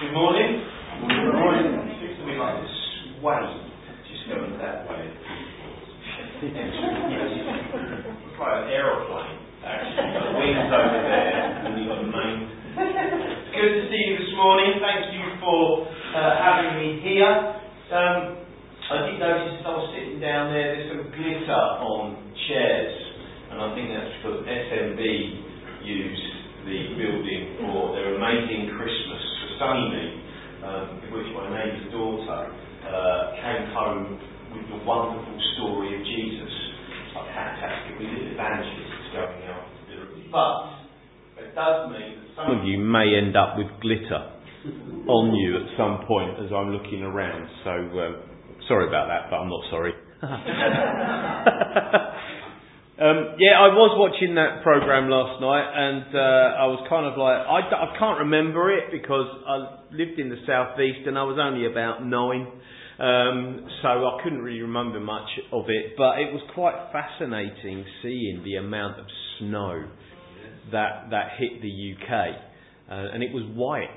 Good morning. Good morning. Seems to be like a sway just going that way. it's like an aeroplane, actually. The wings over there, and you've got the main. Good to see you this morning. Thank you for uh, having me here. Um, I did notice as I was sitting down there, there's some glitter on chairs, and I think that's because SMB used the building for their amazing Christmas Sunnymead, um, in which my neighbour's daughter uh, came home with the wonderful story of Jesus. Like fantastic. We did evangelists going out. But it does mean that some of you may end up with glitter on you at some point as I'm looking around. So um, sorry about that, but I'm not sorry. Um, yeah, I was watching that program last night, and uh, I was kind of like, I, I can't remember it because I lived in the southeast and I was only about nine, um, so I couldn't really remember much of it. But it was quite fascinating seeing the amount of snow that that hit the UK, uh, and it was white.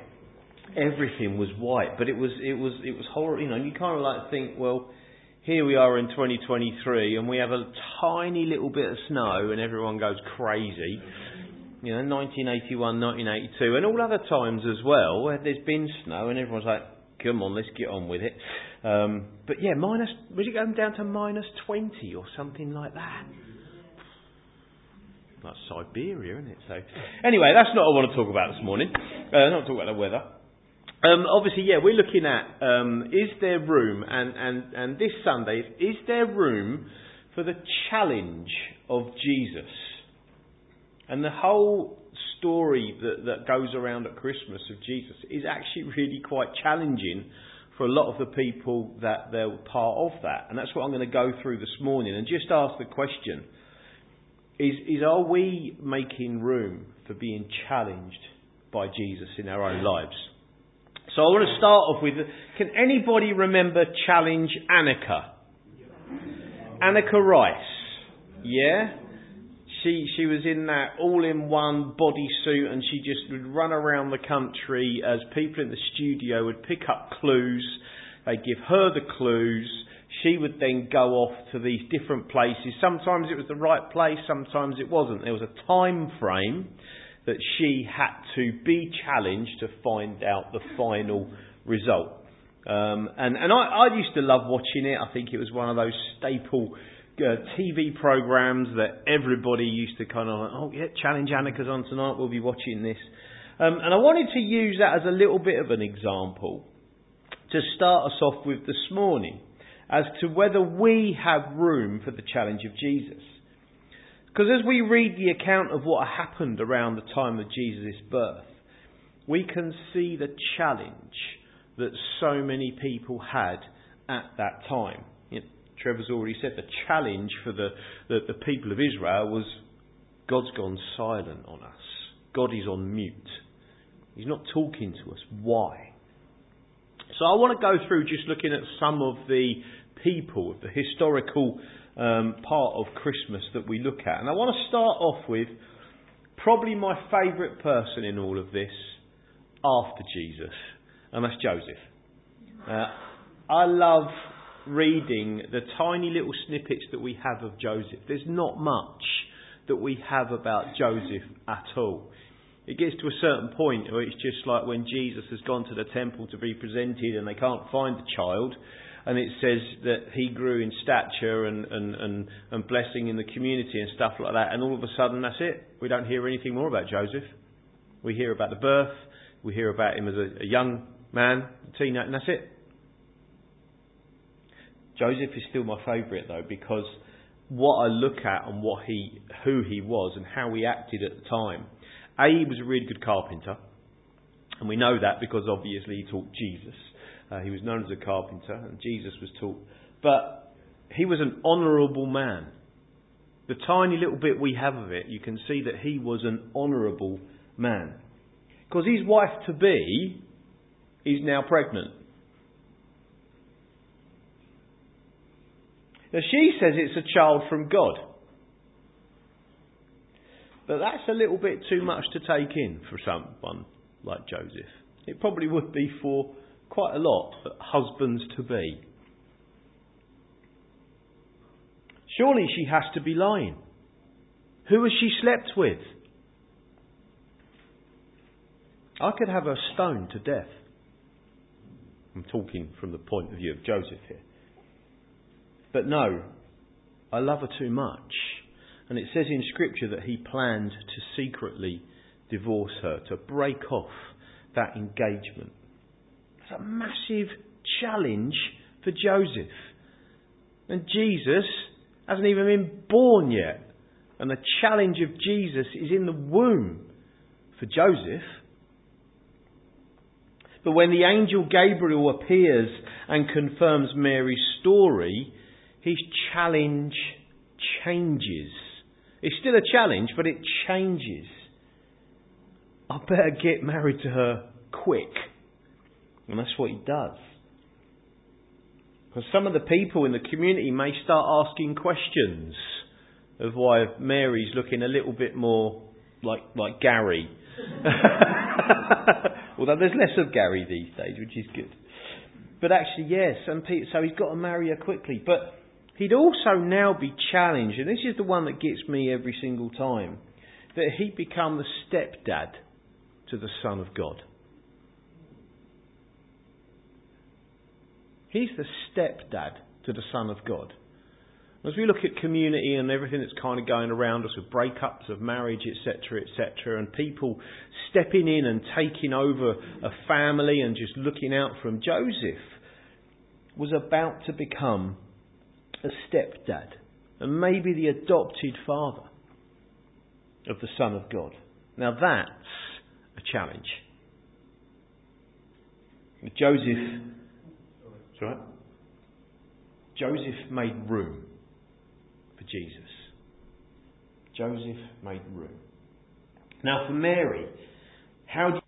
Everything was white, but it was it was it was horrible. You know, you kind of like think, well here we are in 2023 and we have a tiny little bit of snow and everyone goes crazy. You know, 1981, 1982 and all other times as well where there's been snow and everyone's like, come on, let's get on with it. Um, but yeah, minus, was it going down to minus 20 or something like that? That's Siberia, isn't it? So, anyway, that's not what I want to talk about this morning. Uh, not talk about the weather. Um, obviously, yeah, we're looking at um, is there room, and, and, and this Sunday, is there room for the challenge of Jesus? And the whole story that, that goes around at Christmas of Jesus is actually really quite challenging for a lot of the people that they're part of that. And that's what I'm going to go through this morning and just ask the question is, is are we making room for being challenged by Jesus in our own lives? So I want to start off with can anybody remember Challenge Anneka? Anneka Rice. Yeah? She she was in that all in one bodysuit and she just would run around the country as people in the studio would pick up clues. They'd give her the clues. She would then go off to these different places. Sometimes it was the right place, sometimes it wasn't. There was a time frame that she had to be challenged to find out the final result. Um, and and I, I used to love watching it. I think it was one of those staple uh, TV programs that everybody used to kind of like, oh yeah, Challenge Anneka's on tonight. We'll be watching this. Um, and I wanted to use that as a little bit of an example to start us off with this morning as to whether we have room for the challenge of Jesus. Because as we read the account of what happened around the time of Jesus' birth, we can see the challenge that so many people had at that time. You know, Trevor's already said the challenge for the, the, the people of Israel was God's gone silent on us. God is on mute. He's not talking to us. Why? So I want to go through just looking at some of the people, the historical um, part of Christmas that we look at. And I want to start off with probably my favourite person in all of this after Jesus, and that's Joseph. Uh, I love reading the tiny little snippets that we have of Joseph. There's not much that we have about Joseph at all. It gets to a certain point where it's just like when Jesus has gone to the temple to be presented and they can't find the child, and it says that he grew in stature and, and, and, and blessing in the community and stuff like that, and all of a sudden that's it. We don't hear anything more about Joseph. We hear about the birth, we hear about him as a, a young man, a teenager, and that's it. Joseph is still my favourite though because what I look at and what he, who he was and how he acted at the time. A, he was a really good carpenter, and we know that because obviously he taught Jesus. Uh, he was known as a carpenter, and Jesus was taught. But he was an honourable man. The tiny little bit we have of it, you can see that he was an honourable man. Because his wife to be is now pregnant. Now she says it's a child from God. But that's a little bit too much to take in for someone like Joseph. It probably would be for quite a lot for husbands to be. Surely she has to be lying. Who has she slept with? I could have her stoned to death. I'm talking from the point of view of Joseph here. But no, I love her too much. And it says in Scripture that he planned to secretly divorce her, to break off that engagement. It's a massive challenge for Joseph. And Jesus hasn't even been born yet. And the challenge of Jesus is in the womb for Joseph. But when the angel Gabriel appears and confirms Mary's story, his challenge changes. It's still a challenge, but it changes. I better get married to her quick. And that's what he does. Because some of the people in the community may start asking questions of why Mary's looking a little bit more like like Gary. Although there's less of Gary these days, which is good. But actually, yes, and so he's got to marry her quickly. But he'd also now be challenged, and this is the one that gets me every single time, that he'd become the stepdad to the Son of God. He's the stepdad to the Son of God. As we look at community and everything that's kind of going around us with breakups of marriage, etc., etc., and people stepping in and taking over a family and just looking out them, Joseph was about to become a stepdad and maybe the adopted father of the Son of God. Now that's a challenge. Joseph right? Joseph made room for Jesus. Joseph made room. Now, for Mary, how do you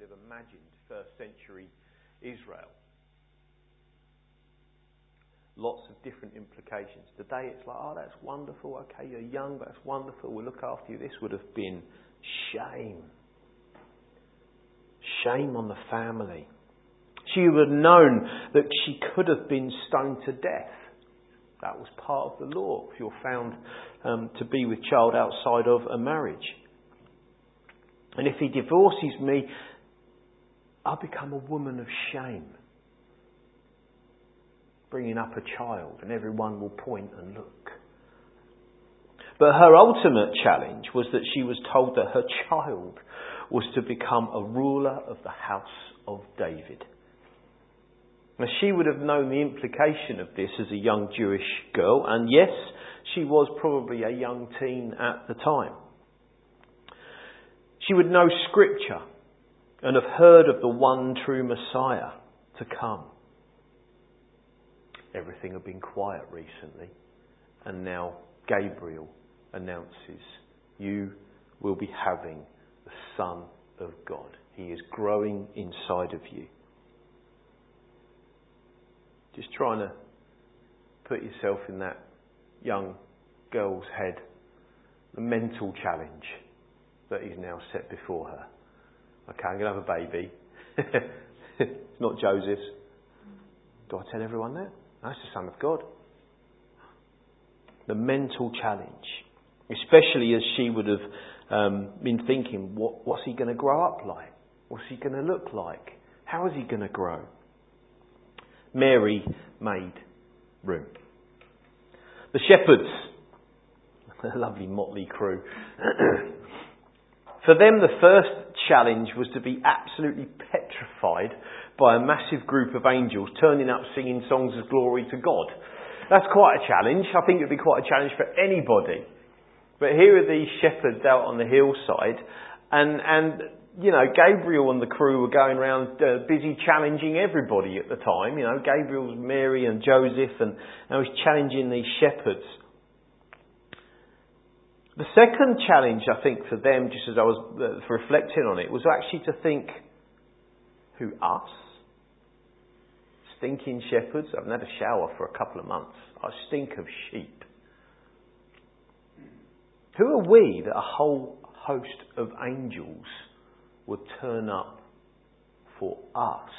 could have imagined first century Israel. Lots of different implications. Today it's like, oh, that's wonderful. Okay, you're young, but that's wonderful. We'll look after you. This would have been shame. Shame on the family. She would have known that she could have been stoned to death. That was part of the law if you're found um, to be with child outside of a marriage. And if he divorces me, I become a woman of shame. Bringing up a child, and everyone will point and look. But her ultimate challenge was that she was told that her child was to become a ruler of the house of David. Now, she would have known the implication of this as a young Jewish girl, and yes, she was probably a young teen at the time. She would know Scripture and have heard of the one true Messiah to come. Everything had been quiet recently, and now Gabriel announces, You will be having the Son of God. He is growing inside of you. Just trying to put yourself in that young girl's head, the mental challenge that is now set before her. Okay, I'm going to have a baby. it's not Joseph's. Do I tell everyone that? That's the Son of God. The mental challenge, especially as she would have um, been thinking, what, what's he going to grow up like? What's he going to look like? How is he going to grow? Mary made room. The shepherds, a lovely motley crew, For them, the first challenge was to be absolutely petrified by a massive group of angels turning up singing songs of glory to God. That's quite a challenge. I think it would be quite a challenge for anybody. But here are these shepherds out on the hillside, and, and you know, Gabriel and the crew were going around uh, busy challenging everybody at the time. You know, Gabriel's Mary and Joseph, and, and was challenging these shepherds. The second challenge, I think, for them, just as I was uh, reflecting on it, was actually to think, who, us? Stinking shepherds? I've had a shower for a couple of months. I stink of sheep. Who are we that a whole host of angels would turn up for us?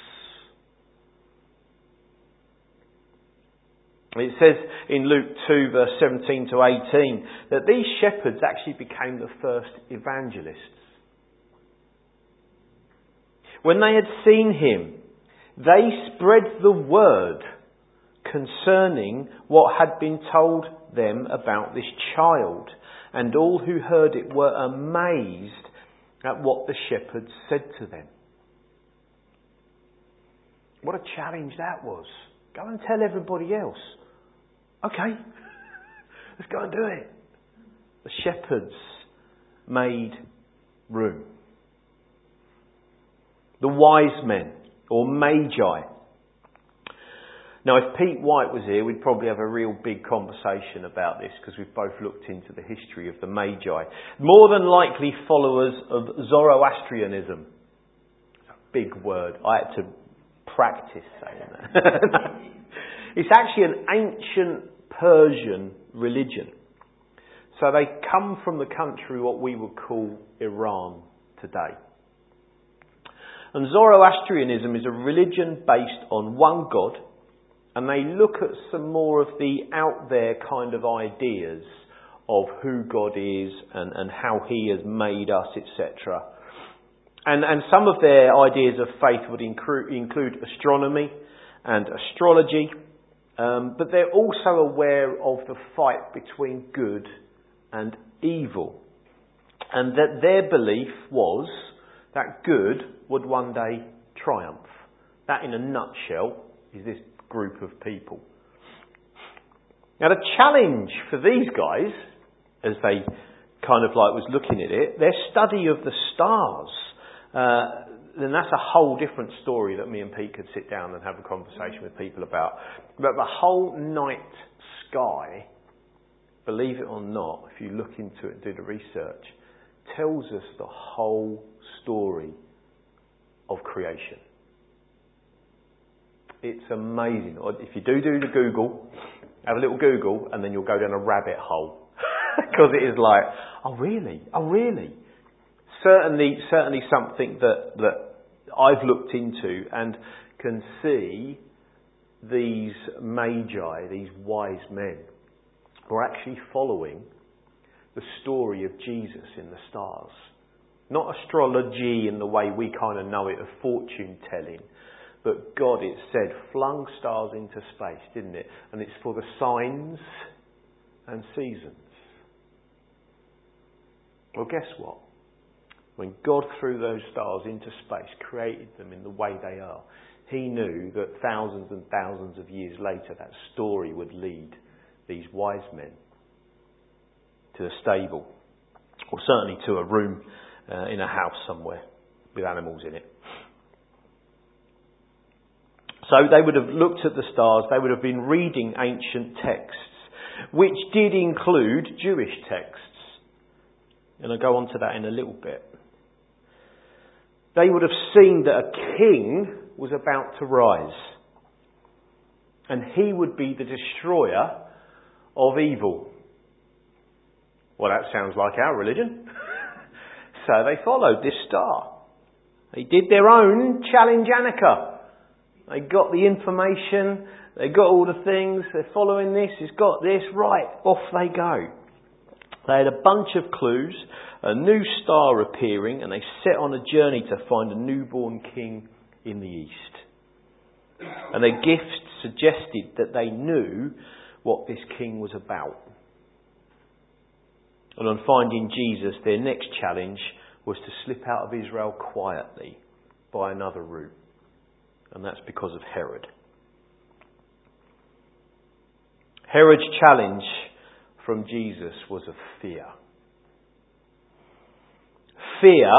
It says in Luke 2, verse 17 to 18, that these shepherds actually became the first evangelists. When they had seen him, they spread the word concerning what had been told them about this child, and all who heard it were amazed at what the shepherds said to them. What a challenge that was. Go and tell everybody else. Okay, let's go and do it. The shepherds made room. The wise men, or magi. Now, if Pete White was here, we'd probably have a real big conversation about this because we've both looked into the history of the Magi. More than likely followers of Zoroastrianism. Big word. I had to practice saying that. it's actually an ancient Persian religion. So they come from the country what we would call Iran today. And Zoroastrianism is a religion based on one God, and they look at some more of the out there kind of ideas of who God is and, and how He has made us, etc. And, and some of their ideas of faith would include, include astronomy and astrology um, but they're also aware of the fight between good and evil. And that their belief was that good would one day triumph. That, in a nutshell, is this group of people. Now, the challenge for these guys, as they kind of like was looking at it, their study of the stars. Uh, then that's a whole different story that me and Pete could sit down and have a conversation with people about. But the whole night sky, believe it or not, if you look into it and do the research, tells us the whole story of creation. It's amazing. If you do do the Google, have a little Google, and then you'll go down a rabbit hole. Because it is like, oh really? Oh really? Certainly, certainly something that, that I've looked into and can see these magi, these wise men, were actually following the story of Jesus in the stars. Not astrology in the way we kind of know it of fortune telling, but God, it said, flung stars into space, didn't it? And it's for the signs and seasons. Well, guess what? When God threw those stars into space, created them in the way they are, He knew that thousands and thousands of years later that story would lead these wise men to a stable, or certainly to a room uh, in a house somewhere with animals in it. So they would have looked at the stars, they would have been reading ancient texts, which did include Jewish texts. And I'll go on to that in a little bit they would have seen that a king was about to rise. And he would be the destroyer of evil. Well, that sounds like our religion. so they followed this star. They did their own challenge Anneka. They got the information, they got all the things, they're following this, it's got this, right, off they go. They had a bunch of clues, a new star appearing, and they set on a journey to find a newborn king in the east. And their gifts suggested that they knew what this king was about. And on finding Jesus, their next challenge was to slip out of Israel quietly by another route. And that's because of Herod. Herod's challenge from Jesus was of fear. Fear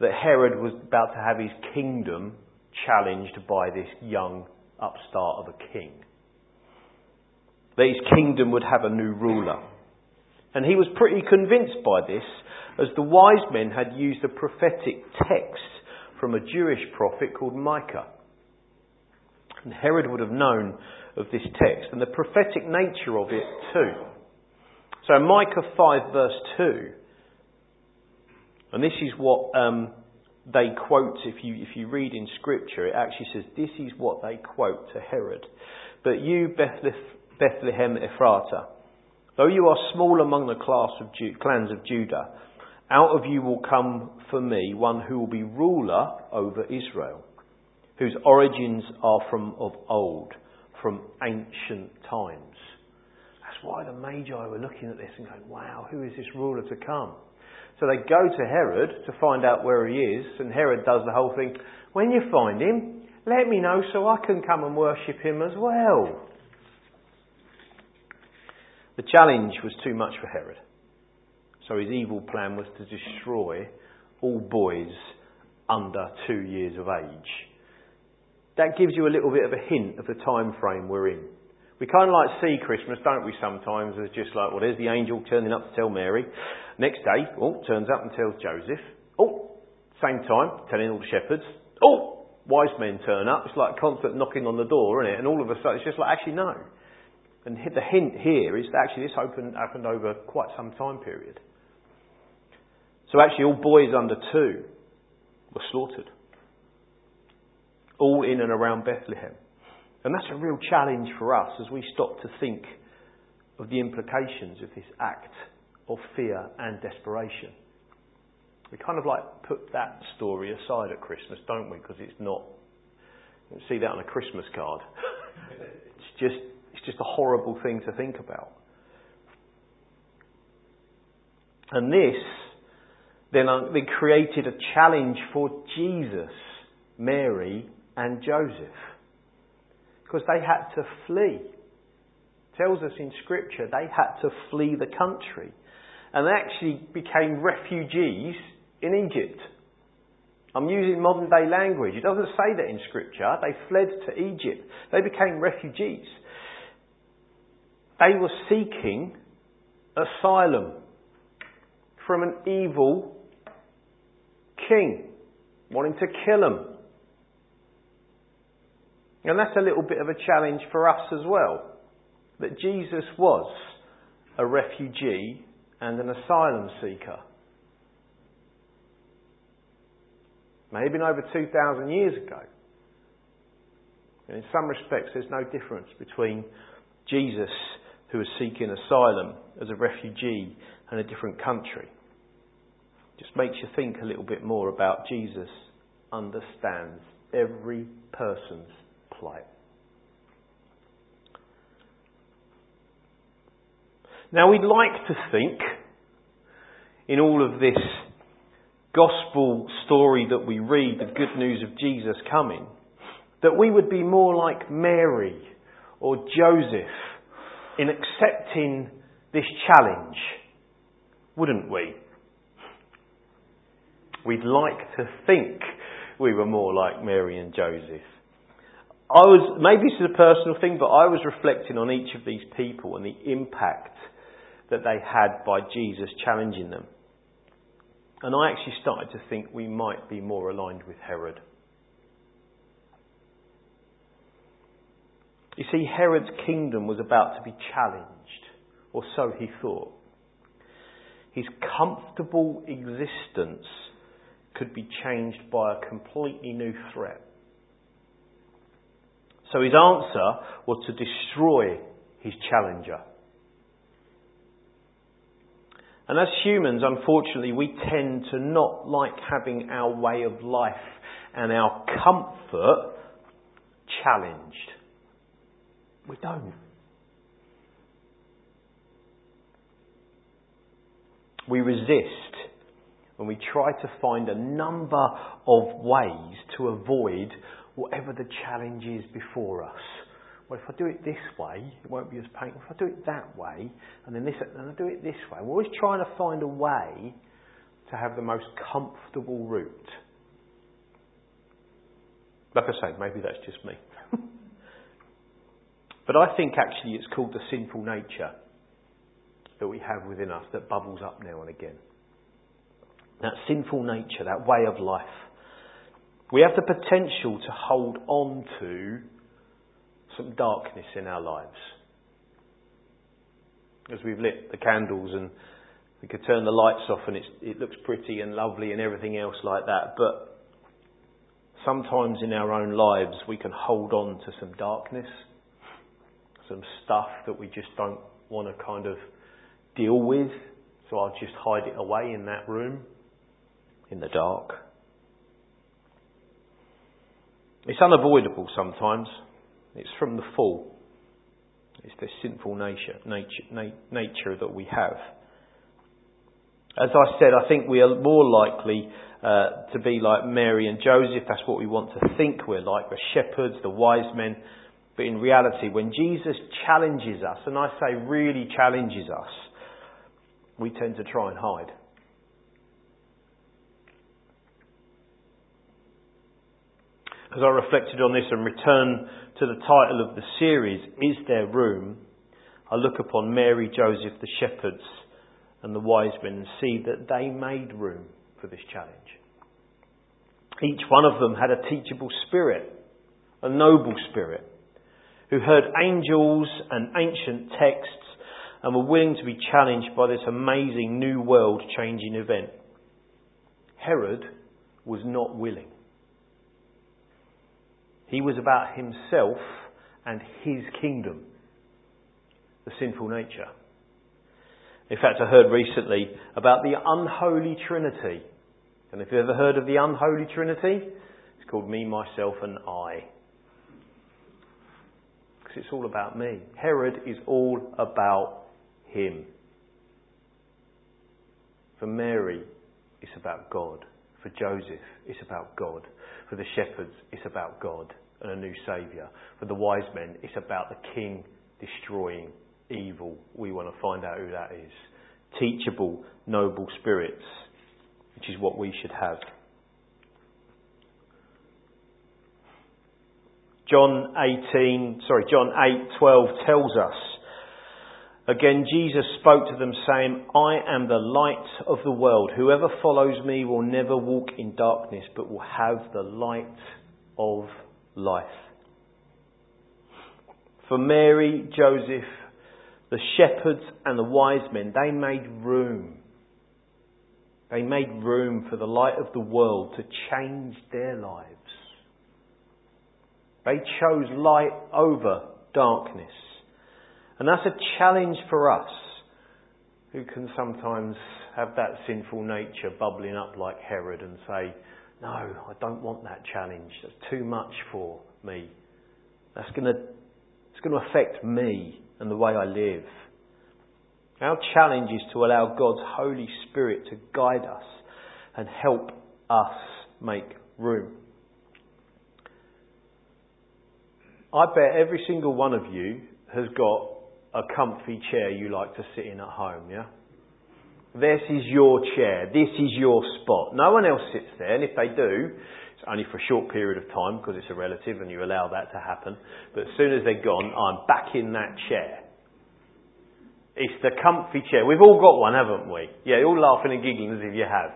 that Herod was about to have his kingdom challenged by this young upstart of a king. That his kingdom would have a new ruler. And he was pretty convinced by this, as the wise men had used a prophetic text from a Jewish prophet called Micah. And Herod would have known of this text and the prophetic nature of it too. So Micah 5 verse 2, and this is what um, they quote, if you, if you read in scripture, it actually says, this is what they quote to Herod. But you, Bethlehem Ephrathah, though you are small among the class of Ju- clans of Judah, out of you will come for me one who will be ruler over Israel, whose origins are from of old, from ancient times. Why the Magi were looking at this and going, wow, who is this ruler to come? So they go to Herod to find out where he is, and Herod does the whole thing. When you find him, let me know so I can come and worship him as well. The challenge was too much for Herod. So his evil plan was to destroy all boys under two years of age. That gives you a little bit of a hint of the time frame we're in. We kind of like see Christmas, don't we, sometimes, as just like, well, there's the angel turning up to tell Mary. Next day, oh, turns up and tells Joseph. Oh, same time, telling all the shepherds. Oh, wise men turn up. It's like constant knocking on the door, isn't it? And all of a sudden, it's just like, actually, no. And the hint here is that actually this opened, happened over quite some time period. So actually, all boys under two were slaughtered. All in and around Bethlehem. And that's a real challenge for us as we stop to think of the implications of this act of fear and desperation. We kind of like put that story aside at Christmas, don't we? Because it's not. You see that on a Christmas card. it's just it's just a horrible thing to think about. And this then uh, they created a challenge for Jesus, Mary, and Joseph because they had to flee. It tells us in Scripture they had to flee the country. And they actually became refugees in Egypt. I'm using modern day language. It doesn't say that in Scripture. They fled to Egypt. They became refugees. They were seeking asylum from an evil king, wanting to kill them. And that's a little bit of a challenge for us as well. That Jesus was a refugee and an asylum seeker. Maybe over 2,000 years ago. And in some respects, there's no difference between Jesus, who was seeking asylum as a refugee in a different country. Just makes you think a little bit more about Jesus understands every person's plight. Now, we'd like to think, in all of this gospel story that we read, the good news of Jesus coming, that we would be more like Mary or Joseph in accepting this challenge, wouldn't we? We'd like to think we were more like Mary and Joseph. I was, maybe this is a personal thing, but I was reflecting on each of these people and the impact that they had by Jesus challenging them. And I actually started to think we might be more aligned with Herod. You see, Herod's kingdom was about to be challenged, or so he thought. His comfortable existence could be changed by a completely new threat. So his answer was to destroy his challenger. And as humans, unfortunately, we tend to not like having our way of life and our comfort challenged. We don't. We resist when we try to find a number of ways to avoid whatever the challenge is before us. Well, if I do it this way, it won't be as painful. If I do it that way, and then this, and I do it this way, we're always trying to find a way to have the most comfortable route. Like I say, maybe that's just me. but I think actually it's called the sinful nature. that we have within us that bubbles up now and again. That sinful nature, that way of life. We have the potential to hold on to some darkness in our lives. As we've lit the candles and we could turn the lights off and it looks pretty and lovely and everything else like that, but sometimes in our own lives we can hold on to some darkness, some stuff that we just don't want to kind of deal with, so I'll just hide it away in that room, in the dark. It's unavoidable sometimes. It's from the fall. It's the sinful nature, nature, na- nature that we have. As I said, I think we are more likely uh, to be like Mary and Joseph. That's what we want to think we're like, the shepherds, the wise men. But in reality, when Jesus challenges us, and I say really challenges us, we tend to try and hide. As I reflected on this and return to the title of the series, Is There Room? I look upon Mary, Joseph, the shepherds, and the wise men and see that they made room for this challenge. Each one of them had a teachable spirit, a noble spirit, who heard angels and ancient texts and were willing to be challenged by this amazing new world changing event. Herod was not willing. He was about himself and his kingdom, the sinful nature. In fact, I heard recently about the unholy trinity. And if you've ever heard of the unholy trinity, it's called me, myself, and I. Because it's all about me. Herod is all about him. For Mary, it's about God. For Joseph, it's about God. For the shepherds, it's about God and a new Saviour. For the wise men, it's about the King destroying evil. We want to find out who that is. Teachable, noble spirits, which is what we should have. John 18, sorry, John 8:12 tells us Again, Jesus spoke to them, saying, I am the light of the world. Whoever follows me will never walk in darkness, but will have the light of life. For Mary, Joseph, the shepherds, and the wise men, they made room. They made room for the light of the world to change their lives. They chose light over darkness. And that's a challenge for us who can sometimes have that sinful nature bubbling up like Herod and say, No, I don't want that challenge. That's too much for me. That's going to, it's going to affect me and the way I live. Our challenge is to allow God's Holy Spirit to guide us and help us make room. I bet every single one of you has got a comfy chair you like to sit in at home, yeah? This is your chair. This is your spot. No one else sits there, and if they do, it's only for a short period of time because it's a relative and you allow that to happen. But as soon as they're gone, I'm back in that chair. It's the comfy chair. We've all got one, haven't we? Yeah, you're all laughing and giggling as if you have.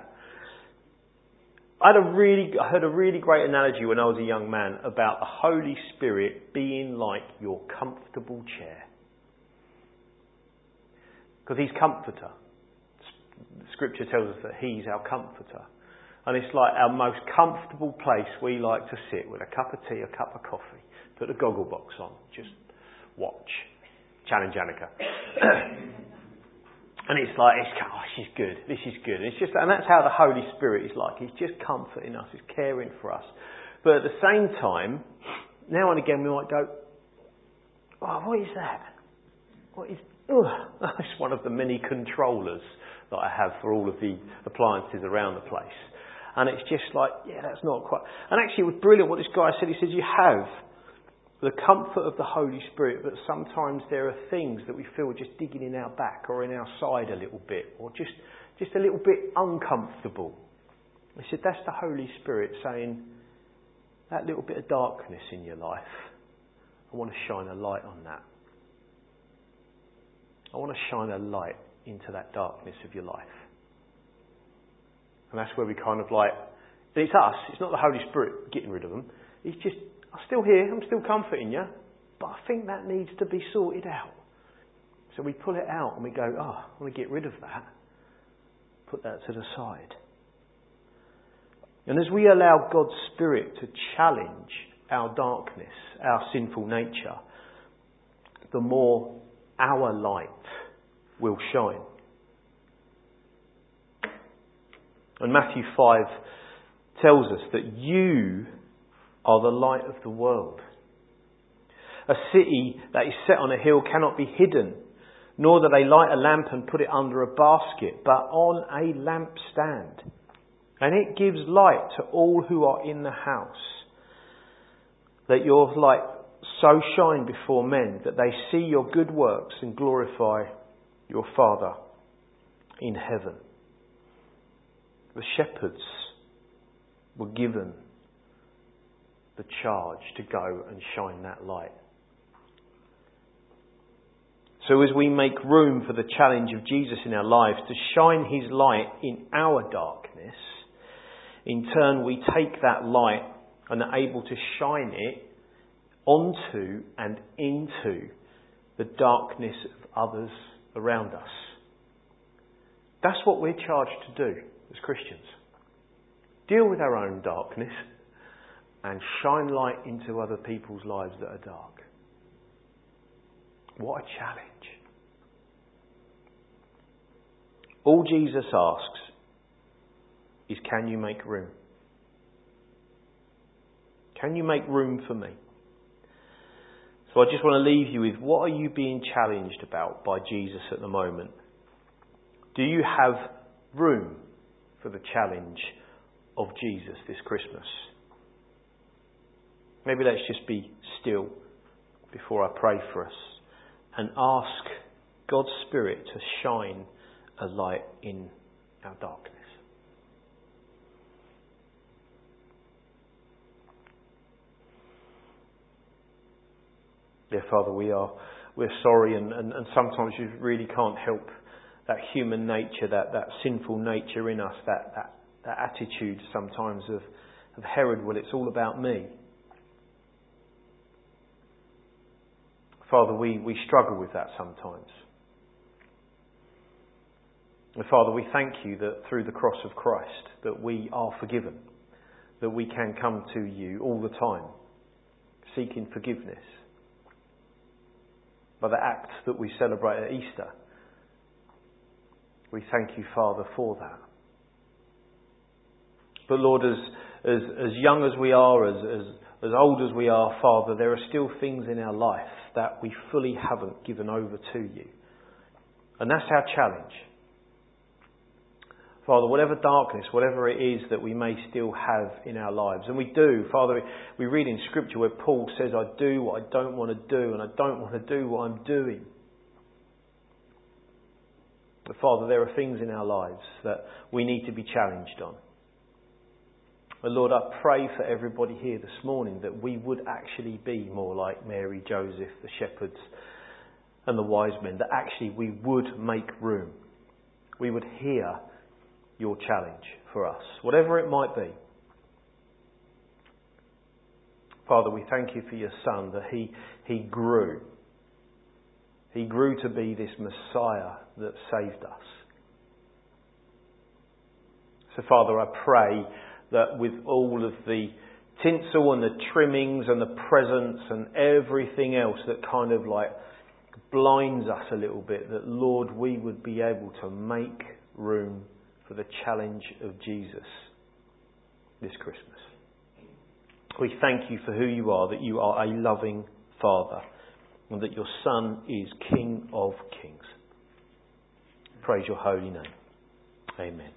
I had a really, I heard a really great analogy when I was a young man about the Holy Spirit being like your comfortable chair. Because He's comforter. Scripture tells us that He's our comforter. And it's like our most comfortable place we like to sit with a cup of tea, a cup of coffee, put a goggle box on, just watch. Challenge Anneka. and it's like, it's, oh, she's good. This is good. And it's just, and that's how the Holy Spirit is like. He's just comforting us. He's caring for us. But at the same time, now and again we might go, oh, what is that? What is, oh, it's one of the many controllers that I have for all of the appliances around the place. And it's just like, yeah, that's not quite. And actually, it was brilliant what this guy said. He says, You have the comfort of the Holy Spirit, but sometimes there are things that we feel just digging in our back or in our side a little bit, or just, just a little bit uncomfortable. He said, That's the Holy Spirit saying, That little bit of darkness in your life, I want to shine a light on that. I want to shine a light into that darkness of your life. And that's where we kind of like, it's us, it's not the Holy Spirit getting rid of them. It's just, I'm still here, I'm still comforting you, but I think that needs to be sorted out. So we pull it out and we go, oh, I want to get rid of that. Put that to the side. And as we allow God's Spirit to challenge our darkness, our sinful nature, the more our light will shine. And Matthew 5 tells us that you are the light of the world. A city that is set on a hill cannot be hidden, nor do they light a lamp and put it under a basket, but on a lampstand. And it gives light to all who are in the house. Let your light so shine before men that they see your good works and glorify your Father in heaven. The shepherds were given the charge to go and shine that light. So as we make room for the challenge of Jesus in our lives to shine his light in our darkness, in turn we take that light and are able to shine it onto and into the darkness of others around us. That's what we're charged to do as Christians. Deal with our own darkness and shine light into other people's lives that are dark. What a challenge. All Jesus asks is can you make room? Can you make room for me? So I just want to leave you with what are you being challenged about by Jesus at the moment? Do you have room for the challenge of Jesus this Christmas? Maybe let's just be still before I pray for us and ask God's Spirit to shine a light in our darkness. Dear Father, we are we're sorry and, and, and sometimes you really can't help that human nature, that, that sinful nature in us, that, that, that attitude sometimes of, of Herod, well, it's all about me. Father, we, we struggle with that sometimes. And Father, we thank you that through the cross of Christ that we are forgiven, that we can come to you all the time, seeking forgiveness. By the act that we celebrate at Easter, we thank you, Father, for that. But Lord, as, as, as young as we are, as, as, as old as we are, Father, there are still things in our life that we fully haven't given over to you. And that's our challenge. Father, whatever darkness, whatever it is that we may still have in our lives, and we do, Father, we read in Scripture where Paul says, I do what I don't want to do, and I don't want to do what I'm doing. But Father, there are things in our lives that we need to be challenged on. But Lord, I pray for everybody here this morning that we would actually be more like Mary, Joseph, the shepherds, and the wise men, that actually we would make room. We would hear your challenge for us, whatever it might be. Father, we thank you for your Son, that he, he grew. He grew to be this Messiah that saved us. So, Father, I pray that with all of the tinsel and the trimmings and the presents and everything else that kind of like blinds us a little bit, that Lord, we would be able to make room for the challenge of Jesus this Christmas. We thank you for who you are, that you are a loving Father, and that your Son is King of Kings. Praise your holy name. Amen.